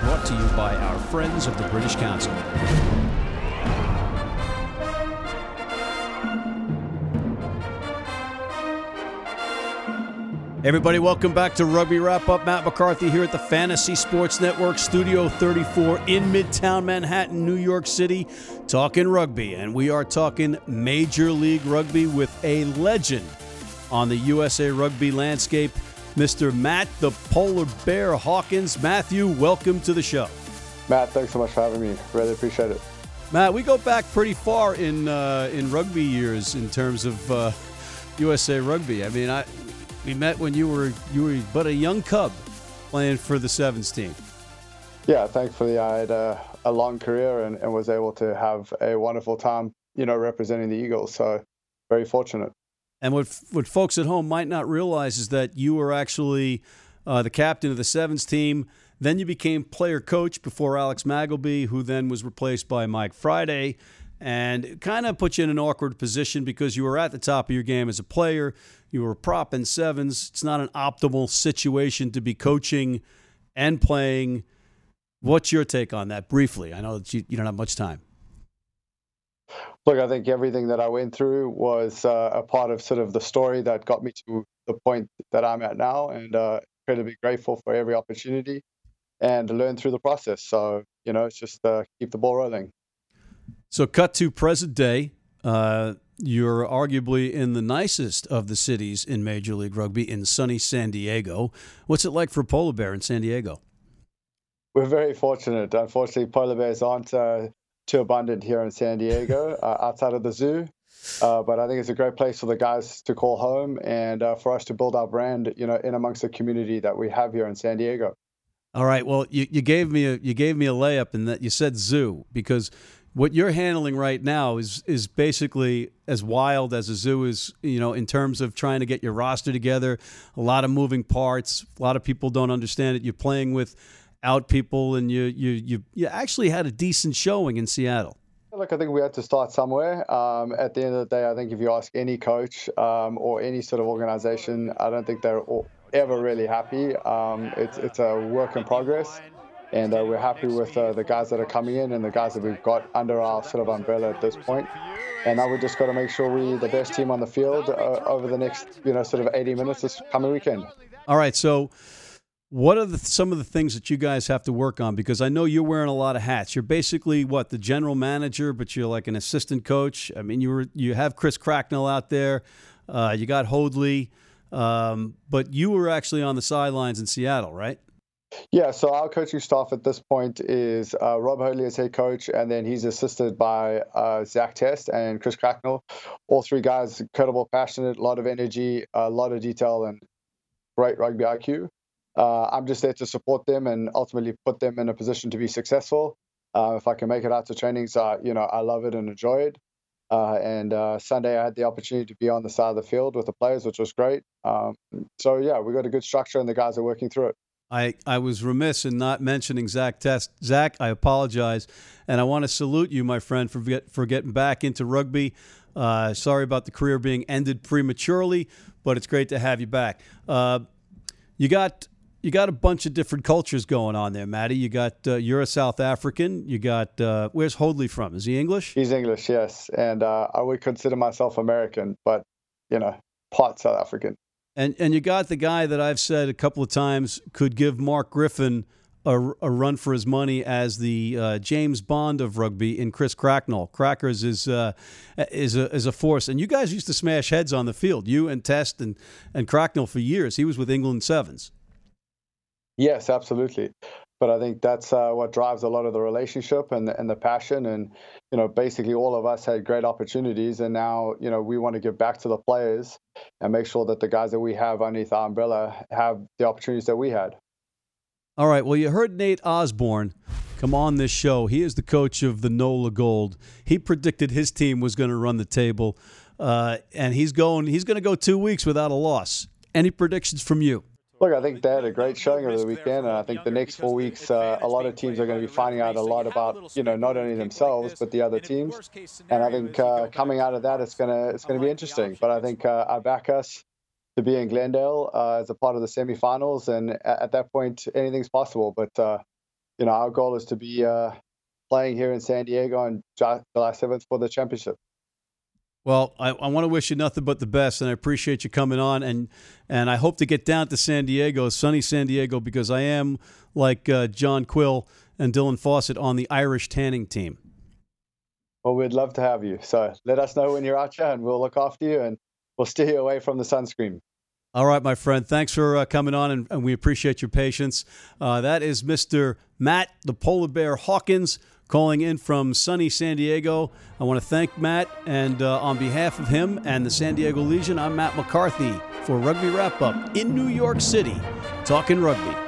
brought to you by our friends of the British Council. Everybody, welcome back to Rugby Wrap Up. Matt McCarthy here at the Fantasy Sports Network, Studio 34 in Midtown Manhattan, New York City, talking rugby. And we are talking Major League Rugby with a legend on the USA Rugby landscape, Mr. Matt the Polar Bear Hawkins. Matthew, welcome to the show. Matt, thanks so much for having me. Really appreciate it. Matt, we go back pretty far in uh, in rugby years in terms of uh, USA Rugby. I mean, I we met when you were you were but a young cub playing for the sevens team. Yeah, thankfully I had a, a long career and, and, was able to have a wonderful time, you know, representing the Eagles. So very fortunate. And what what folks at home might not realize is that you were actually uh, the captain of the sevens team. Then you became player coach before Alex Magleby, who then was replaced by Mike Friday and kind of put you in an awkward position because you were at the top of your game as a player. You were a prop in sevens. It's not an optimal situation to be coaching and playing. What's your take on that briefly? I know that you, you don't have much time. Look, I think everything that I went through was uh, a part of sort of the story that got me to the point that I'm at now, and uh, incredibly grateful for every opportunity and learn through the process. So, you know, it's just uh, keep the ball rolling. So, cut to present day. Uh, you're arguably in the nicest of the cities in Major League Rugby in sunny San Diego. What's it like for polar bear in San Diego? We're very fortunate. Unfortunately, polar bears aren't uh, too abundant here in San Diego uh, outside of the zoo. Uh, but I think it's a great place for the guys to call home and uh, for us to build our brand, you know, in amongst the community that we have here in San Diego. All right. Well, you, you gave me a you gave me a layup in that you said zoo because what you're handling right now is is basically as wild as a zoo is you know in terms of trying to get your roster together a lot of moving parts a lot of people don't understand it you're playing with out people and you you you, you actually had a decent showing in Seattle Look, I think we had to start somewhere. Um, at the end of the day, I think if you ask any coach um, or any sort of organization, I don't think they're ever really happy. Um, it's it's a work in progress and uh, we're happy with uh, the guys that are coming in and the guys that we've got under our sort of umbrella at this point. And now we just got to make sure we're the best team on the field uh, over the next, you know, sort of 80 minutes this coming weekend. All right, so what are the, some of the things that you guys have to work on? Because I know you're wearing a lot of hats. You're basically what the general manager, but you're like an assistant coach. I mean, you were you have Chris Cracknell out there. Uh, you got Hoadley, um, but you were actually on the sidelines in Seattle, right? Yeah, so our coaching staff at this point is uh, Rob Hoadley as head coach, and then he's assisted by uh, Zach Test and Chris Cracknell. All three guys, incredible, passionate, a lot of energy, a lot of detail, and great rugby IQ. Uh, I'm just there to support them and ultimately put them in a position to be successful. Uh, if I can make it out to trainings, uh, you know, I love it and enjoy it. Uh, and Sunday, I had the opportunity to be on the side of the field with the players, which was great. Um, so yeah, we got a good structure, and the guys are working through it. I, I was remiss in not mentioning Zach Test. Zach, I apologize. And I want to salute you, my friend, for, get, for getting back into rugby. Uh, sorry about the career being ended prematurely, but it's great to have you back. Uh, you got you got a bunch of different cultures going on there, Matty. You got uh, you're a South African. You got uh, where's Hoadley from? Is he English? He's English, yes. And uh, I would consider myself American, but you know, part South African. And and you got the guy that I've said a couple of times could give Mark Griffin a, a run for his money as the uh, James Bond of rugby in Chris Cracknell. Crackers is uh, is a is a force, and you guys used to smash heads on the field. You and Test and and Cracknell for years. He was with England Sevens. Yes, absolutely but I think that's uh, what drives a lot of the relationship and the, and the passion. And you know, basically, all of us had great opportunities, and now you know we want to give back to the players and make sure that the guys that we have underneath our umbrella have the opportunities that we had. All right. Well, you heard Nate Osborne come on this show. He is the coach of the NOLA Gold. He predicted his team was going to run the table, uh, and he's going. He's going to go two weeks without a loss. Any predictions from you? Look, I think they had a great showing over the weekend, and I think the next four weeks, uh, a lot of teams are going to be finding out a lot about, you know, not only themselves but the other teams. And I think uh, coming out of that, it's gonna it's going to be interesting. But I think uh, I back us to be in Glendale uh, as a part of the semifinals, and at, at that point, anything's possible. But uh, you know, our goal is to be uh, playing here in San Diego on July 7th for the championship. Well, I, I want to wish you nothing but the best, and I appreciate you coming on. and And I hope to get down to San Diego, sunny San Diego, because I am like uh, John Quill and Dylan Fawcett on the Irish tanning team. Well, we'd love to have you. So let us know when you're out here, and we'll look after you, and we'll steer you away from the sunscreen. All right, my friend. Thanks for uh, coming on, and, and, we appreciate your patience. Uh, that is Mr. Matt, the polar bear Hawkins calling in from sunny San Diego. I want to thank Matt, and uh, on behalf of him and the San Diego Legion, I'm Matt McCarthy for Rugby Wrap Up in New York City, talking rugby.